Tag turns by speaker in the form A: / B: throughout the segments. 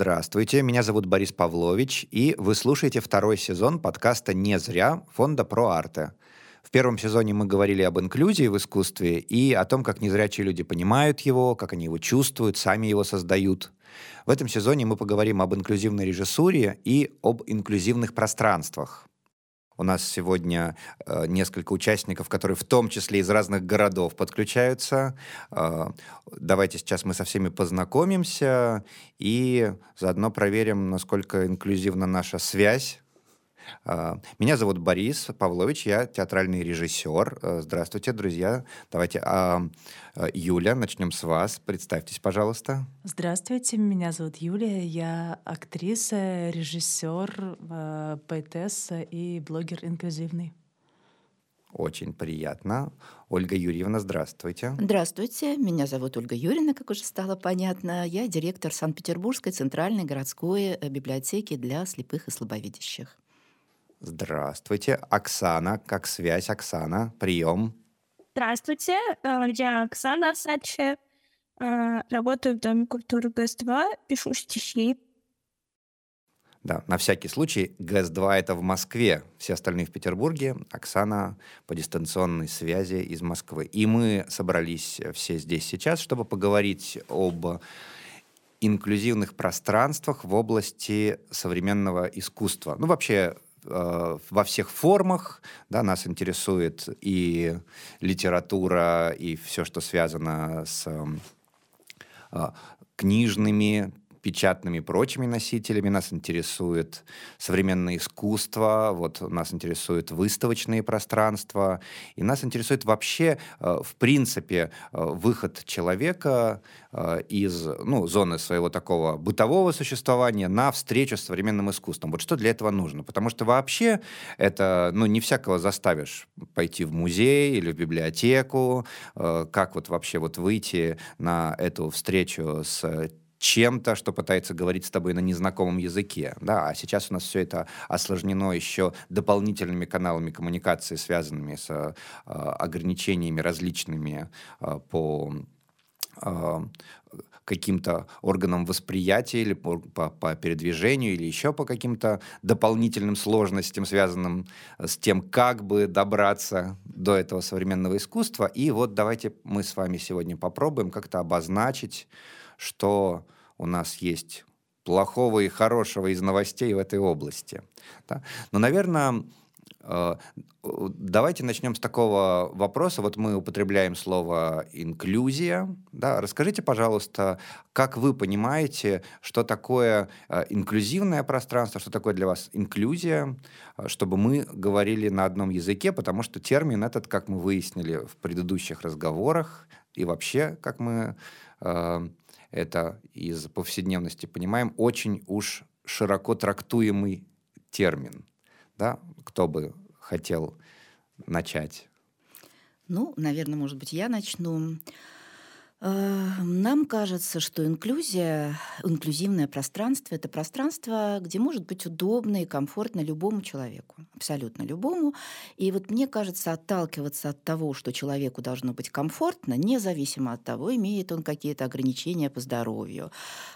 A: Здравствуйте, меня зовут Борис Павлович, и вы слушаете второй сезон подкаста «Не зря» фонда «Проарте». В первом сезоне мы говорили об инклюзии в искусстве и о том, как незрячие люди понимают его, как они его чувствуют, сами его создают. В этом сезоне мы поговорим об инклюзивной режиссуре и об инклюзивных пространствах. У нас сегодня э, несколько участников, которые в том числе из разных городов подключаются. Э, давайте сейчас мы со всеми познакомимся и заодно проверим, насколько инклюзивна наша связь меня зовут Борис Павлович, я театральный режиссер. Э, здравствуйте, друзья. Давайте, а, э, Юля, начнем с вас. Представьтесь, пожалуйста.
B: Здравствуйте, меня зовут Юлия, я актриса, режиссер, э, поэтесса и блогер инклюзивный.
A: Очень приятно. Ольга Юрьевна, здравствуйте.
C: Здравствуйте, меня зовут Ольга Юрьевна, как уже стало понятно. Я директор Санкт-Петербургской центральной городской библиотеки для слепых и слабовидящих.
A: Здравствуйте. Оксана, как связь? Оксана, прием.
D: Здравствуйте, э, я Оксана Сачи, э, работаю в Доме культуры ГЭС-2, пишу стихи.
A: Да, на всякий случай, ГЭС-2 это в Москве, все остальные в Петербурге, Оксана по дистанционной связи из Москвы. И мы собрались все здесь сейчас, чтобы поговорить об инклюзивных пространствах в области современного искусства. Ну, вообще, во всех формах. Да, нас интересует и литература, и все, что связано с э, книжными, печатными и прочими носителями. Нас интересует современное искусство, вот нас интересует выставочные пространства, и нас интересует вообще, э, в принципе, э, выход человека э, из ну, зоны своего такого бытового существования на встречу с современным искусством. Вот что для этого нужно? Потому что вообще это, ну, не всякого заставишь пойти в музей или в библиотеку, как вот вообще вот выйти на эту встречу с чем-то, что пытается говорить с тобой на незнакомом языке. Да? А сейчас у нас все это осложнено еще дополнительными каналами коммуникации, связанными с э, ограничениями различными э, по э, каким-то органам восприятия или по, по, по передвижению или еще по каким-то дополнительным сложностям, связанным с тем, как бы добраться до этого современного искусства. И вот давайте мы с вами сегодня попробуем как-то обозначить что у нас есть плохого и хорошего из новостей в этой области. Да? Но, наверное, э, давайте начнем с такого вопроса. Вот мы употребляем слово инклюзия. Да? Расскажите, пожалуйста, как вы понимаете, что такое э, инклюзивное пространство, что такое для вас инклюзия, э, чтобы мы говорили на одном языке, потому что термин этот, как мы выяснили в предыдущих разговорах, и вообще, как мы это из повседневности понимаем, очень уж широко трактуемый термин. Да? Кто бы хотел начать?
C: Ну, наверное, может быть, я начну. Э, нам кажется, что инклюзия, инклюзивное пространство — это пространство, где может быть удобно и комфортно любому человеку, абсолютно любому. И вот мне кажется, отталкиваться от того, что человеку должно быть комфортно, независимо от того, имеет он какие-то ограничения по здоровью,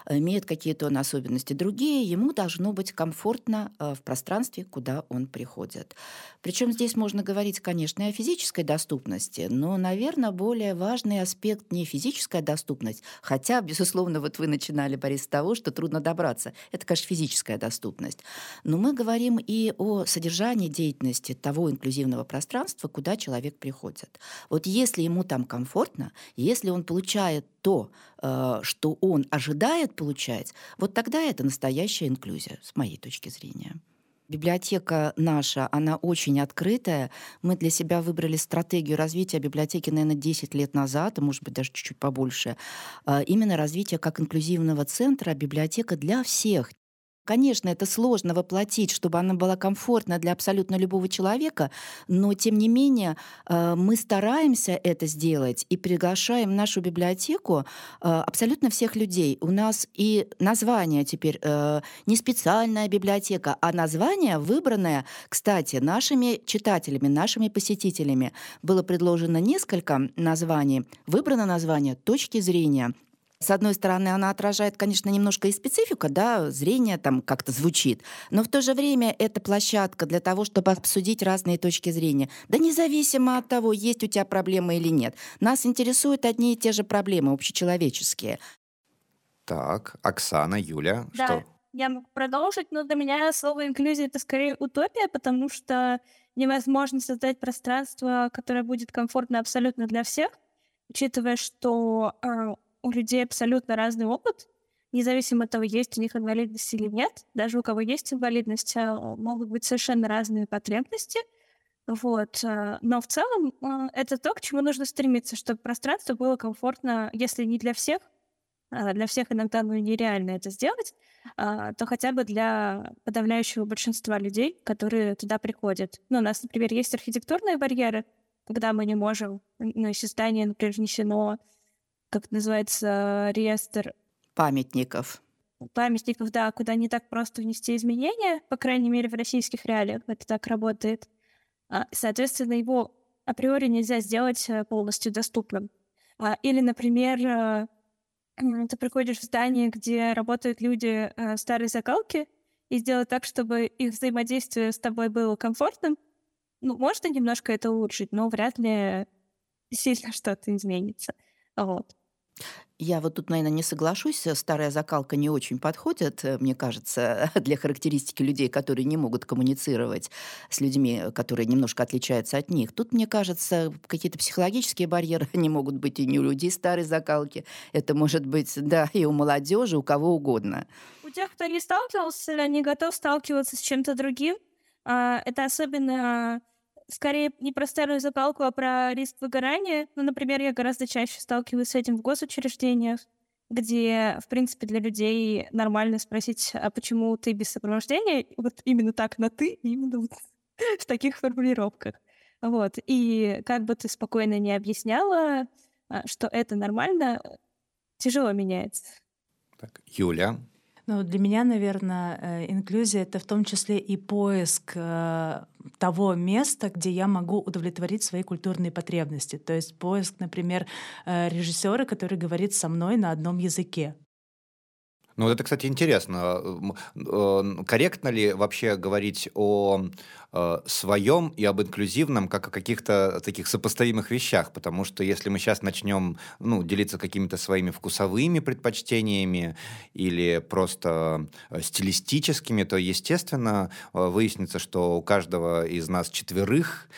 C: имеет какие-то он особенности другие, ему должно быть комфортно э, в пространстве, куда он приходит. Причем здесь можно говорить, конечно, и о физической доступности, но, наверное, более важный аспект не физической, физическая доступность, хотя, безусловно, вот вы начинали, Борис, с того, что трудно добраться. Это, конечно, физическая доступность. Но мы говорим и о содержании деятельности того инклюзивного пространства, куда человек приходит. Вот если ему там комфортно, если он получает то, э, что он ожидает получать, вот тогда это настоящая инклюзия, с моей точки зрения. Библиотека наша, она очень открытая. Мы для себя выбрали стратегию развития библиотеки, наверное, 10 лет назад, а может быть, даже чуть-чуть побольше. А, именно развитие как инклюзивного центра, библиотека для всех, Конечно, это сложно воплотить, чтобы она была комфортна для абсолютно любого человека, но тем не менее э, мы стараемся это сделать и приглашаем в нашу библиотеку э, абсолютно всех людей. У нас и название теперь э, не специальная библиотека, а название выбранное, кстати, нашими читателями, нашими посетителями. Было предложено несколько названий, выбрано название «Точки зрения». С одной стороны, она отражает, конечно, немножко и специфика, да, зрение там как-то звучит, но в то же время это площадка для того, чтобы обсудить разные точки зрения. Да независимо от того, есть у тебя проблемы или нет. Нас интересуют одни и те же проблемы, общечеловеческие.
A: Так, Оксана, Юля,
D: Да,
A: что?
D: я могу продолжить, но для меня слово инклюзия это скорее утопия, потому что невозможно создать пространство, которое будет комфортно абсолютно для всех, учитывая, что э, у людей абсолютно разный опыт, независимо от того, есть у них инвалидность или нет, даже у кого есть инвалидность, э, могут быть совершенно разные потребности. Вот. э, Но в целом э, это то, к чему нужно стремиться, чтобы пространство было комфортно, если не для всех, а для всех иногда ну, нереально это сделать, а, то хотя бы для подавляющего большинства людей, которые туда приходят. Ну, у нас, например, есть архитектурные барьеры, когда мы не можем, ну, если здание, например, внесено, как называется, реестр
C: Памятников.
D: памятников, да, куда не так просто внести изменения, по крайней мере, в российских реалиях это так работает. А, Соответственно, его априори нельзя сделать э, полностью доступным. А, Или, например, э, ты приходишь в здание, где работают люди э, старой закалки, и сделать так, чтобы их взаимодействие с тобой было комфортным. Ну, можно немножко это улучшить, но вряд ли сильно что-то изменится. Вот.
C: Я вот тут, наверное, не соглашусь. Старая закалка не очень подходит, э, мне кажется, для характеристики людей, которые не могут коммуницировать с людьми, которые немножко отличаются от них. Тут, мне кажется, какие-то психологические барьеры не могут быть и не у людей старой закалки. Это может быть, да, и у молодежи, у кого угодно.
D: У тех, кто не сталкивался, не готов сталкиваться с чем-то другим, а, это особенно скорее не про старую закалку, а про риск выгорания. Ну, например, я гораздо чаще сталкиваюсь с этим в госучреждениях, где, в принципе, для людей нормально спросить, а почему ты без сопровождения? Вот именно так на «ты», именно вот в таких формулировках. Вот. И как бы ты спокойно не объясняла, а, что это нормально, тяжело меняется.
A: Так, Юля,
B: Ну, для меня, наверное, э, инклюзия это в том числе и поиск э, того места, где я могу удовлетворить свои культурные потребности. То есть поиск, например, э, режиссера, который говорит со мной на одном языке.
A: Ну, вот это, кстати, интересно. Э, Корректно ли вообще говорить о э, своем и об инклюзивном как о каких-то таких сопоставимых вещах? Потому что если мы сейчас начнем ну, делиться какими-то своими вкусовыми предпочтениями или просто э, стилистическими, то, естественно, выяснится, что у каждого из нас четверых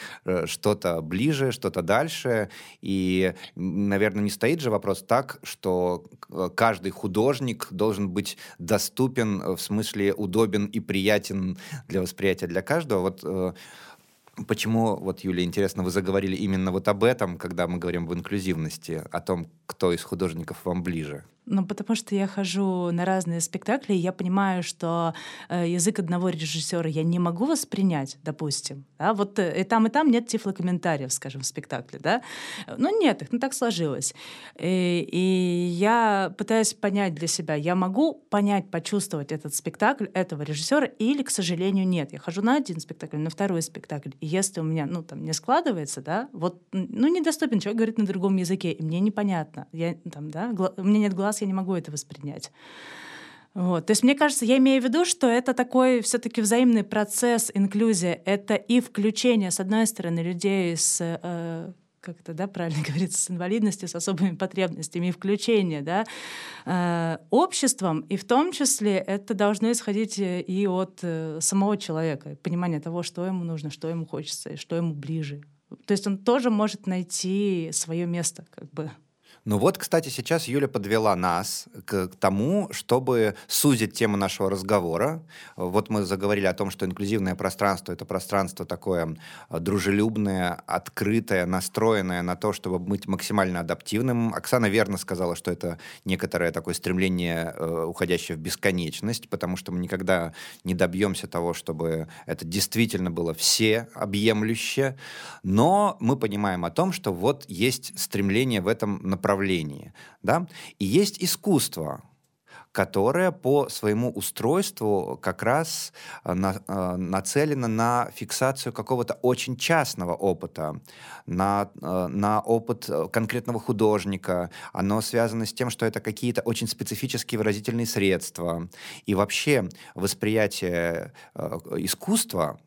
A: что-то ближе, что-то дальше. И, наверное, не стоит же вопрос так, что каждый художник должен быть доступен, э, в смысле удобен и приятен для восприятия для каждого. Вот э, почему, вот, Юлия, интересно, вы заговорили именно вот об этом, когда мы говорим об инклюзивности, о том, кто из художников вам ближе?
B: Ну, потому что я хожу на разные спектакли, и я понимаю, что э, язык одного режиссера я не могу воспринять, допустим. Да? Вот э, и там, и там нет тифлокомментариев, скажем, в спектакле. Да? Ну, нет их, ну так сложилось. И, и я пытаюсь понять для себя, я могу понять, почувствовать этот спектакль этого режиссера, или, к сожалению, нет. Я хожу на один спектакль, на второй спектакль. И если у меня, ну, там, не складывается, да, вот, ну, недоступен человек говорит на другом языке, и мне непонятно. Я, там, да, гла- у меня нет глаз, я не могу это воспринять. Вот. То есть, мне кажется, я имею в виду, что это такой все-таки взаимный процесс инклюзия. Это и включение, с одной стороны, людей с э, как это, да, правильно говорится, с инвалидностью, с особыми потребностями, и включение, да, э, обществом, и в том числе это должно исходить э, и от э, самого человека, понимание того, что ему нужно, что ему хочется, и что ему ближе. То есть он тоже может найти свое место, как бы.
A: Ну вот, кстати, сейчас Юля подвела нас к тому, чтобы сузить тему нашего разговора. Вот мы заговорили о том, что инклюзивное пространство — это пространство такое э, дружелюбное, открытое, настроенное на то, чтобы быть максимально адаптивным. Оксана верно сказала, что это некоторое такое стремление, э, уходящее в бесконечность, потому что мы никогда не добьемся того, чтобы это действительно было всеобъемлюще. Но мы понимаем о том, что вот есть стремление в этом направлении, да, и есть искусство, которая по своему устройству как раз на, нацелена на фиксацию какого-то очень частного опыта, на, на опыт конкретного художника. Оно связано с тем, что это какие-то очень специфические выразительные средства. И вообще восприятие искусства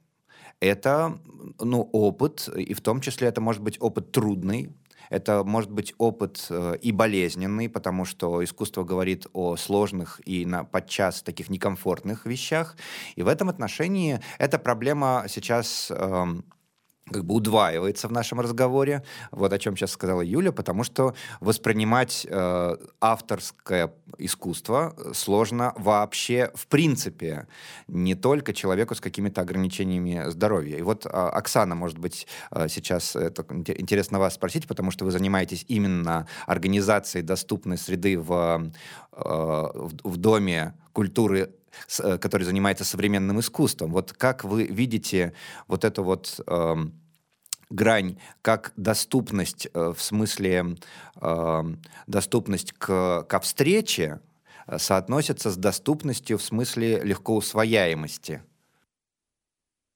A: это ну, опыт, и в том числе это может быть опыт трудный, это может быть опыт э, и болезненный, потому что искусство говорит о сложных и на, подчас таких некомфортных вещах. И в этом отношении эта проблема сейчас... Э, как бы удваивается в нашем разговоре, вот о чем сейчас сказала Юля, потому что воспринимать э, авторское искусство сложно вообще в принципе, не только человеку с какими-то ограничениями здоровья. И вот э, Оксана, может быть, э, сейчас это интересно вас спросить, потому что вы занимаетесь именно организацией доступной среды в, э, в, в Доме культуры Э, который занимается современным искусством. Вот как вы видите вот эту вот э, грань, как доступность э, в смысле э, доступность к, ко встрече э, соотносится с доступностью в смысле легко усвояемости?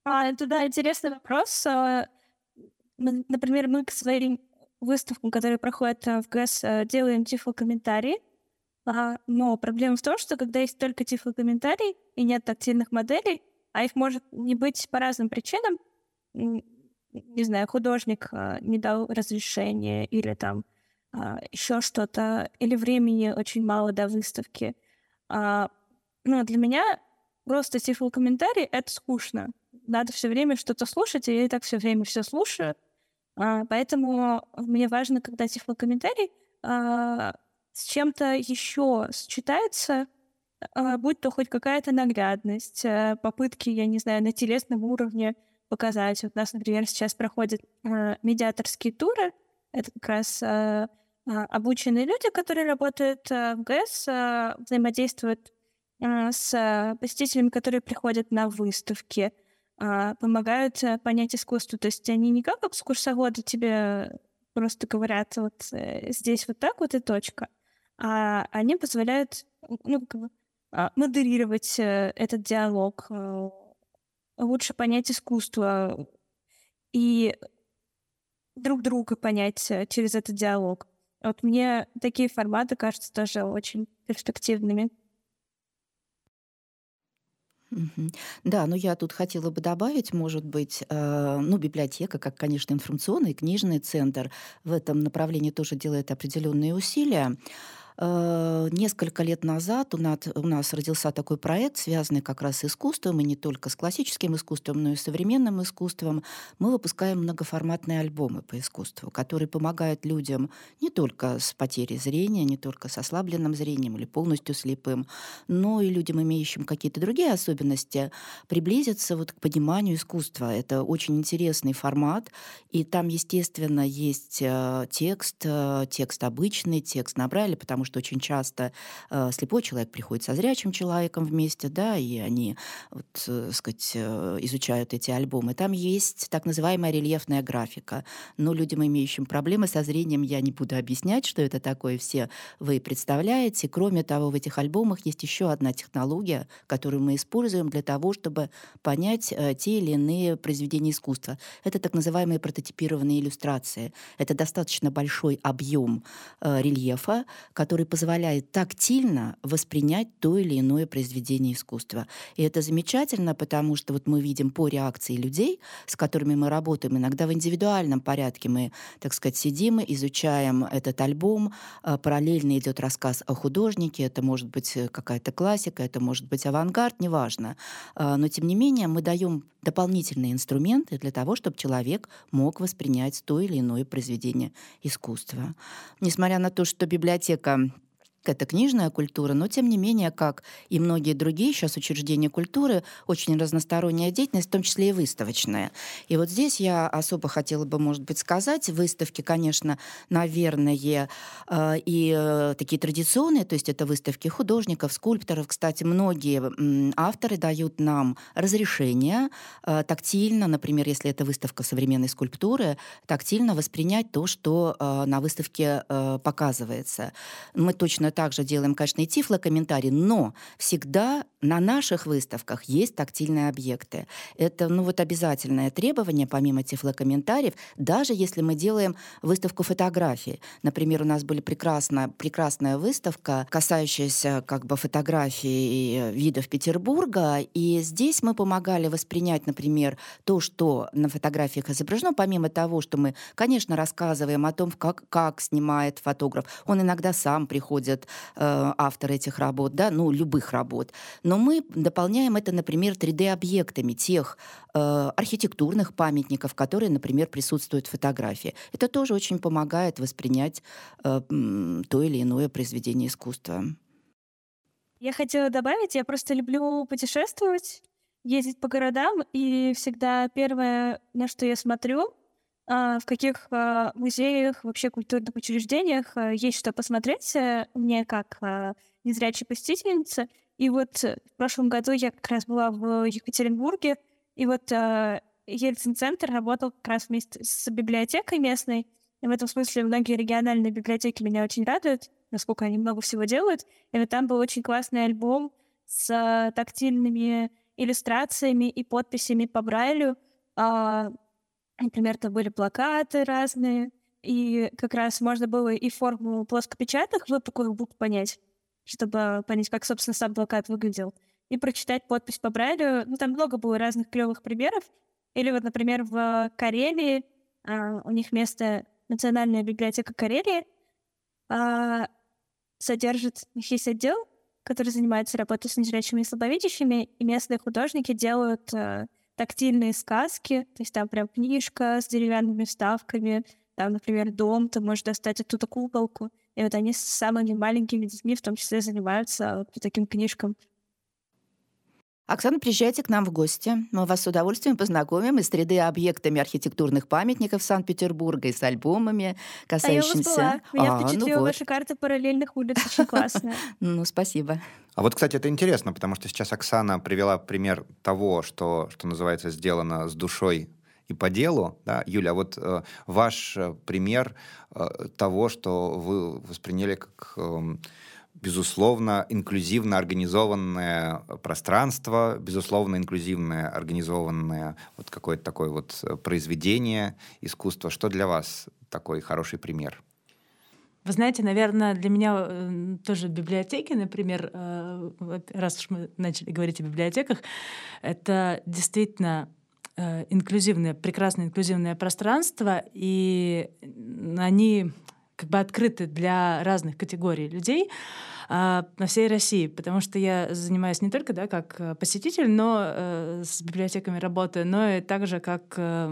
D: А, это, да, интересный вопрос. А, например, мы к своим выставкам, которые проходят в ГЭС, делаем тифлокомментарии. А, но проблема в том, что когда есть только тифлокомментарий и нет тактильных моделей, а их может не быть по разным причинам, не знаю, художник а, не дал разрешения или там а, еще что-то, или времени очень мало до выставки. А, ну, для меня просто тифлокомментарий — это скучно. Надо все время что-то слушать, и я и так все время все слушаю. А, поэтому мне важно, когда тифлокомментарий а, с чем-то еще сочетается, а, будь то хоть какая-то наглядность, э, попытки, я не знаю, на телесном уровне показать. Вот у нас, например, сейчас проходят э, медиаторские туры. Это как раз э, а, обученные люди, которые работают в ГЭС, взаимодействуют с посетителями, которые приходят на выставки, помогают понять искусство. То есть они не как экскурсоводы тебе просто говорят, вот здесь вот так вот и точка, а они позволяют ну, как бы, а, модерировать э, этот диалог, э, лучше понять искусство и друг друга понять э, через этот диалог. Вот мне такие форматы кажутся тоже очень перспективными.
C: Да, но я тут хотела бы добавить, может быть, э, ну, библиотека, как, конечно, информационный книжный центр в этом направлении тоже делает определенные усилия. Э, несколько лет назад у нас, у нас родился такой проект, связанный как раз с искусством, и не только с классическим искусством, но и современным искусством. Мы выпускаем многоформатные альбомы по искусству, которые помогают людям не только с потерей зрения, не только с ослабленным зрением или полностью слепым, но и людям, имеющим какие-то другие особенности, приблизиться вот к пониманию искусства. Это очень интересный формат, и там, естественно, есть э, текст, э, текст обычный, текст на Брайле, что очень часто э, слепой человек приходит со зрячим человеком вместе, да, и они, вот, э, сказать, э, изучают эти альбомы. Там есть так называемая рельефная графика. Но людям, имеющим проблемы со зрением, я не буду объяснять, что это такое, все вы представляете. Кроме того, в этих альбомах есть еще одна технология, которую мы используем для того, чтобы понять э, те или иные произведения искусства. Это так называемые прототипированные иллюстрации. Это достаточно большой объем э, рельефа, который который позволяет тактильно воспринять то или иное произведение искусства. И это замечательно, потому что вот мы видим по реакции людей, с которыми мы работаем, иногда в индивидуальном порядке мы, так сказать, сидим, изучаем этот альбом, а, параллельно идет рассказ о художнике, это может быть э, какая-то классика, это может быть авангард, неважно. А, но, тем не менее, мы даем дополнительные инструменты для того, чтобы человек мог воспринять то или иное произведение искусства. Несмотря на то, что библиотека это книжная культура, но тем не менее, как и многие другие сейчас учреждения культуры, очень разносторонняя деятельность, в том числе и выставочная. И вот здесь я особо хотела бы, может быть, сказать, выставки, конечно, наверное, э, и э, такие традиционные, то есть это выставки художников, скульпторов. Кстати, многие авторы дают нам разрешение э, тактильно, например, если это выставка современной скульптуры, тактильно воспринять то, что на выставке показывается. Мы точно также делаем, конечно, и тифлокомментарий, но всегда на наших выставках есть тактильные объекты. Это ну, вот обязательное требование, помимо тифлокомментариев, даже если мы делаем выставку фотографий. Например, у нас была прекрасная, прекрасная выставка, касающаяся как бы фотографий э, видов Петербурга, и здесь мы помогали воспринять, например, то, что на фотографиях изображено, помимо того, что мы, конечно, рассказываем о том, как, как снимает фотограф. Он иногда сам приходит, э, автор этих работ, да, ну, любых работ. Но мы дополняем это, например, 3D-объектами тех э, архитектурных памятников, которые, например, присутствуют в фотографии. Это тоже очень помогает воспринять э, то или иное произведение искусства.
D: Я хотела добавить, я просто люблю путешествовать, ездить по городам, и всегда первое, на что я смотрю, в каких а, музеях, вообще культурных учреждениях а, есть что посмотреть э, мне как незрячей посетительнице. И вот в прошлом году я как раз была в Екатеринбурге, и вот Ельцин-центр работал как раз вместе с библиотекой местной. И в этом смысле многие региональные библиотеки меня очень радуют, насколько они много всего делают. И вот там был очень классный альбом с тактильными иллюстрациями и подписями по Брайлю. Например, там были плакаты разные, и как раз можно было и форму плоскопечатных выпуклых букв понять, чтобы понять, как, собственно, сам плакат выглядел, и прочитать подпись по Брайлю. Ну, там много было разных клевых примеров. Или вот, например, в Карелии, а, у них место Национальная библиотека Карелии а, содержит, есть отдел, который занимается работой с незрячими и слабовидящими, и местные художники делают а, тактильные сказки, то есть там прям книжка с деревянными вставками, там, например, дом, ты можешь достать оттуда куколку, и вот они с самыми маленькими детьми в том числе занимаются вот по таким книжкам.
C: Оксана, приезжайте к нам в гости. Мы вас с удовольствием познакомим и с 3D-объектами архитектурных памятников Санкт-Петербурга, и с альбомами, касающимися... А я
D: у вас была. Меня а, впечатлила ну вот. ваша карта параллельных улиц, очень классная.
C: Ну, спасибо.
A: А вот, кстати, это интересно, потому что сейчас Оксана привела пример того, что, что называется, сделано с душой и по делу. Да? Юля, а вот э, ваш э, пример э, того, что вы восприняли как... Э, безусловно, инклюзивно организованное пространство, безусловно, инклюзивное организованное вот какое-то такое вот э, произведение искусства. Что для вас такой хороший пример?
B: Вы знаете, наверное, для меня э, тоже библиотеки, например, э, раз уж мы начали говорить о библиотеках, это действительно инклюзивное, прекрасное инклюзивное пространство, и они как бы открыты для разных категорий людей а, на всей России, потому что я занимаюсь не только да, как э, посетитель, но э, с библиотеками работаю, но и также как э,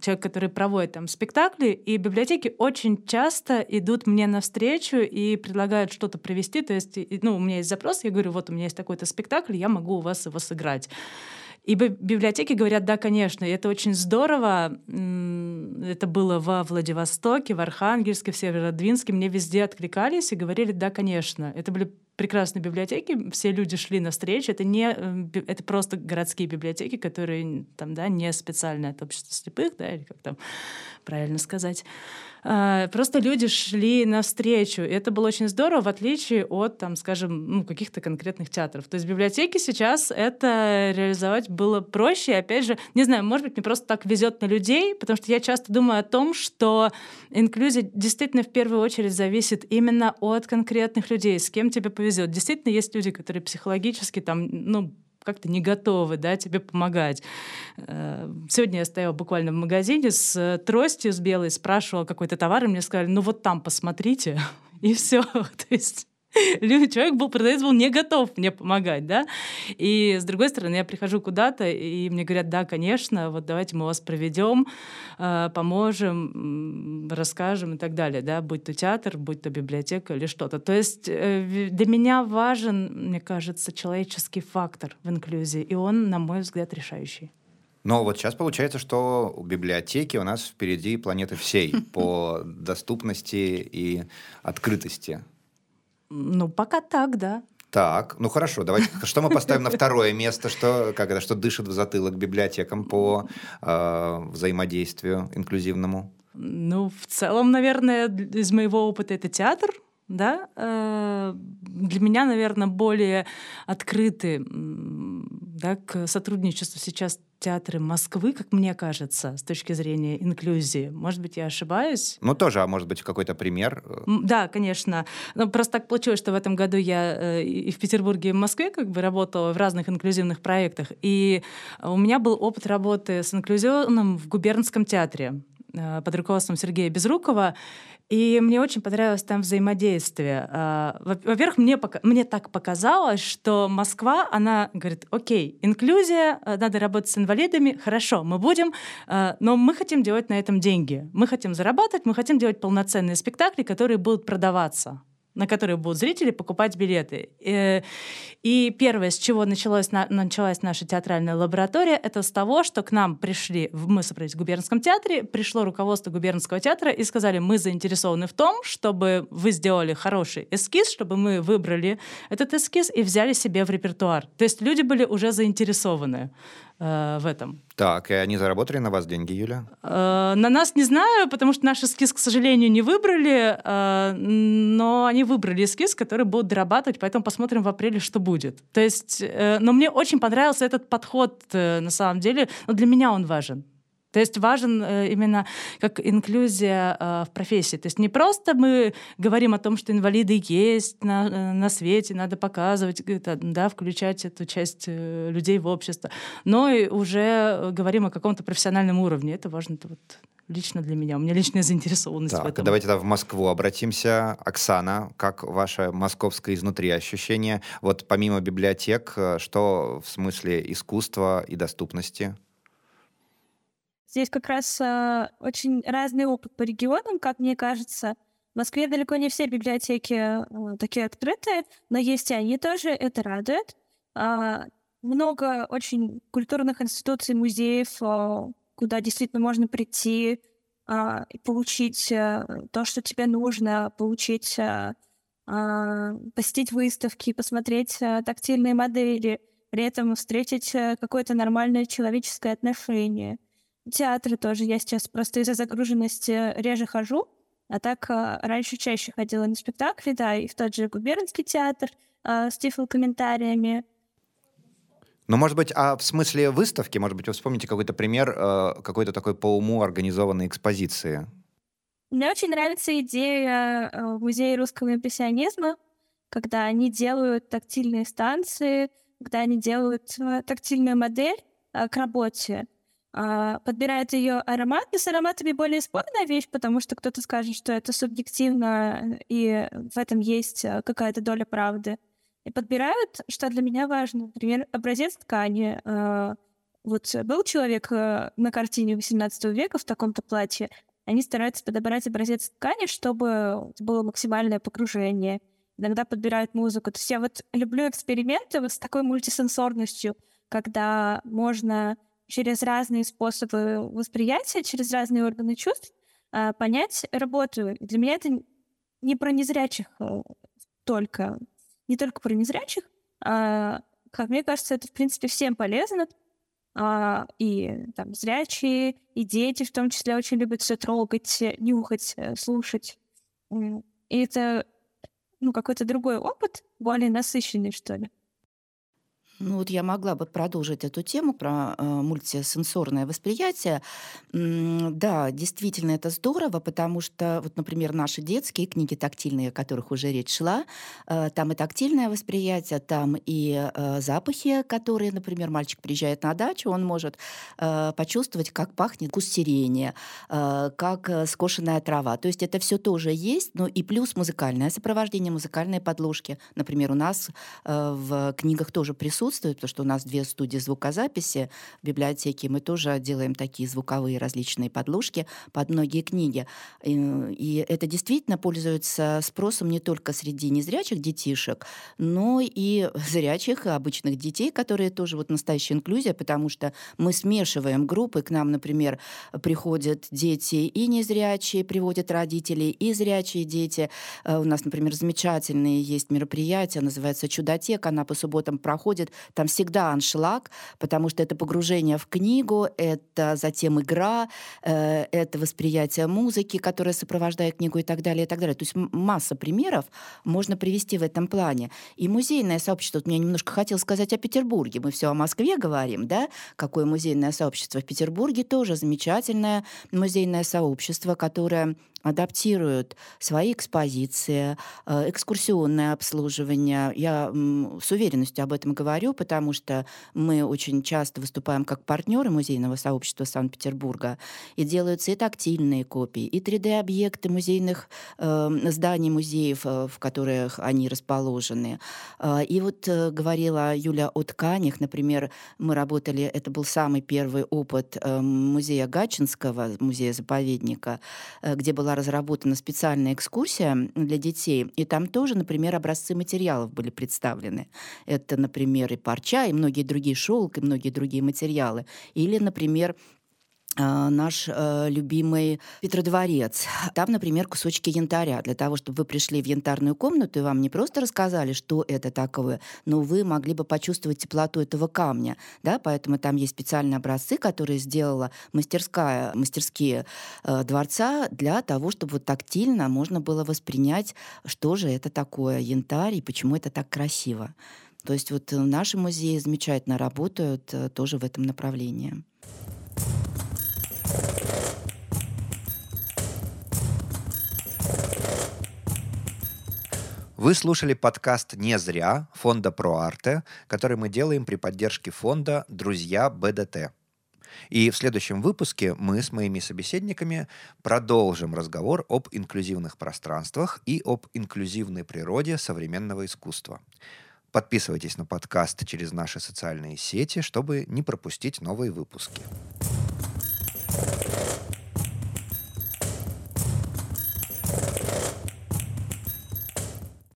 B: человек, который проводит там спектакли, и библиотеки очень часто идут мне навстречу и предлагают что-то провести, то есть, ну, у меня есть запрос, я говорю, вот у меня есть такой-то спектакль, я могу у вас его сыграть. И библиотеки говорят, да, конечно, и это очень здорово. Это было во Владивостоке, в Архангельске, в Северодвинске. Мне везде откликались и говорили, да, конечно. Это были прекрасные библиотеки, все люди шли навстречу. Это не, э, это просто городские библиотеки, которые там, да, не специально от общества слепых, да, или как там правильно сказать. А, просто люди шли навстречу. И это было очень здорово, в отличие от, там, скажем, ну, каких-то конкретных театров. То есть библиотеки сейчас это реализовать было проще. И опять же, не знаю, может быть, мне просто так везет на людей, потому что я часто думаю о том, что инклюзия действительно в первую очередь зависит именно от конкретных людей, с кем тебе повезет. Действительно, есть люди, которые психологически там, ну, как-то не готовы да, тебе помогать. Э, сегодня я стояла буквально в магазине с тростью с белой, спрашивала какой-то товар, и мне сказали, ну вот там посмотрите, и все. То есть человек был, продавец был не готов мне помогать, да. И с другой стороны, я прихожу куда-то, и мне говорят, да, конечно, вот давайте мы вас проведем, э, поможем, расскажем и так далее, да, будь то театр, будь то библиотека или что-то. То есть э, для меня важен, мне кажется, человеческий фактор в инклюзии, и он, на мой взгляд, решающий.
A: Но вот сейчас получается, что у библиотеки у нас впереди планеты всей по доступности и открытости.
B: Ну, пока так, да.
A: Так, ну хорошо, давайте, что мы поставим на второе место, что, когда, что дышит в затылок библиотекам по э, взаимодействию инклюзивному?
B: Ну, в целом, наверное, из моего опыта это театр, да, э, для меня, наверное, более открыты да, к сотрудничеству сейчас театры Москвы, как мне кажется, с точки зрения инклюзии. Может быть, я ошибаюсь?
A: Ну, тоже, а может быть, какой-то пример?
B: Да, конечно. Но просто так получилось, что в этом году я э, и в Петербурге, и в Москве как бы работала в разных инклюзивных проектах. И у меня был опыт работы с инклюзионным в губернском театре э, под руководством Сергея Безрукова. И мне очень понравилось там взаимодействие. А, во-первых, мне, мне так показалось, что Москва, она говорит, окей, инклюзия, э, надо работать с инвалидами, хорошо, мы будем, э, но мы хотим делать на этом деньги. Мы хотим зарабатывать, мы хотим делать полноценные спектакли, которые будут продаваться на которые будут зрители покупать билеты. Э, и первое, с чего началось, началась наша театральная лаборатория, это с того, что к нам пришли, мы собрались в губернском театре, пришло руководство губернского театра и сказали, мы заинтересованы в том, чтобы вы сделали хороший эскиз, чтобы мы выбрали этот эскиз и взяли себе в репертуар. То есть люди были уже заинтересованы э, в этом.
A: Так, и они заработали на вас деньги, Юля?
B: Э, на нас не знаю, потому что наш эскиз, к сожалению, не выбрали, э, но они выбрали эскиз, который будут дорабатывать, поэтому посмотрим в апреле, что будет. То есть, э, но мне очень понравился этот подход, э, на самом деле, но для меня он важен. То есть важен э, именно как инклюзия э, в профессии. То есть не просто мы говорим о том, что инвалиды есть на, э, на свете, надо показывать, да, включать эту часть людей в общество, но и уже говорим о каком-то профессиональном уровне. Это важно это вот лично для меня. У меня личная заинтересованность
A: так,
B: в этом.
A: Давайте тогда в Москву обратимся. Оксана, как ваше московское изнутри ощущение? Вот помимо библиотек, что в смысле искусства и доступности?
D: Здесь как раз э, очень разный опыт по регионам, как мне кажется. В Москве далеко не все библиотеки э, такие открытые, но есть и они тоже, это радует. Э, много очень культурных институций, музеев, э, куда действительно можно прийти э, и получить э, то, что тебе нужно, получить, э, э, посетить выставки, посмотреть э, тактильные модели, при этом встретить э, какое-то нормальное человеческое отношение — театры тоже. Я сейчас просто из-за загруженности реже хожу, а так а, раньше чаще ходила на спектакли, да, и в тот же губернский театр а, с тифлокомментариями.
A: Ну, может быть, а в смысле выставки, может быть, вы вспомните какой-то пример э, какой-то такой по уму организованной экспозиции?
D: Мне очень нравится идея э, музея русского импрессионизма, когда они делают тактильные станции, когда они делают э, тактильную модель э, к работе. А, подбирает ее аромат. И с ароматами более спорная вещь, потому что кто-то скажет, что это субъективно, и в этом есть а, какая-то доля правды. И подбирают, что для меня важно, например, образец ткани. А, вот был человек на картине XVIII века в таком-то платье, они стараются подобрать образец ткани, чтобы было максимальное погружение. Иногда подбирают музыку. То есть я вот люблю эксперименты вот с такой мультисенсорностью, когда можно через разные способы восприятия, через разные органы чувств а, понять работу. Для меня это не про незрячих э, только, не только про незрячих, а, как мне кажется, это, в принципе, всем полезно. А, и там зрячие, и дети в том числе очень любят все трогать, нюхать, э, слушать. И это ну, какой-то другой опыт, более насыщенный, что ли.
C: Ну вот я могла бы продолжить эту тему про э, мультисенсорное восприятие. М, да, действительно это здорово, потому что, вот, например, наши детские книги тактильные, о которых уже речь шла, э, там и тактильное восприятие, там и э, запахи, которые, например, мальчик приезжает на дачу, он может э, почувствовать, как пахнет вкус сирени, э, как э, скошенная трава. То есть это все тоже есть, но и плюс музыкальное сопровождение, музыкальные подложки. Например, у нас э, в книгах тоже присутствует присутствует, потому что у нас две студии звукозаписи в библиотеке, мы тоже делаем такие звуковые различные подложки под многие книги. И, и это действительно пользуется спросом не только среди незрячих детишек, но и зрячих, обычных детей, которые тоже вот настоящая инклюзия, потому что мы смешиваем группы. К нам, например, приходят дети и незрячие, приводят родителей, и зрячие дети. Э, у нас, например, замечательные есть мероприятия, называется «Чудотека», она по субботам проходит, там всегда аншлаг, потому что это погружение в книгу, это затем игра, э, это восприятие музыки, которая сопровождает книгу и так далее, и так далее. То есть масса примеров можно привести в этом плане. И музейное сообщество, вот мне немножко хотел сказать о Петербурге, мы все о Москве говорим, да, какое музейное сообщество. В Петербурге тоже замечательное музейное сообщество, которое адаптируют свои экспозиции, э, экскурсионное обслуживание. Я с уверенностью об этом говорю, потому что мы очень часто выступаем как партнеры музейного сообщества Санкт-Петербурга, и делаются и тактильные копии, и 3D-объекты музейных э, зданий музеев, э, в которых они расположены. И вот говорила Юля о тканях, например, мы работали, это был самый первый опыт музея Гатчинского, музея-заповедника, где была разработана специальная экскурсия для детей, и там тоже, например, образцы материалов были представлены. Это, например, и парча, и многие другие шелк, и многие другие материалы. Или, например, наш э, любимый Петродворец. Там, например, кусочки янтаря. Для того, чтобы вы пришли в янтарную комнату, и вам не просто рассказали, что это такое, но вы могли бы почувствовать теплоту этого камня. Да? Поэтому там есть специальные образцы, которые сделала мастерская, мастерские э, дворца для того, чтобы вот тактильно можно было воспринять, что же это такое янтарь и почему это так красиво. То есть вот наши музеи замечательно работают э, тоже в этом направлении.
A: Вы слушали подкаст «Не зря» фонда ProArte, который мы делаем при поддержке фонда «Друзья БДТ». И в следующем выпуске мы с моими собеседниками продолжим разговор об инклюзивных пространствах и об инклюзивной природе современного искусства. Подписывайтесь на подкаст через наши социальные сети, чтобы не пропустить новые выпуски.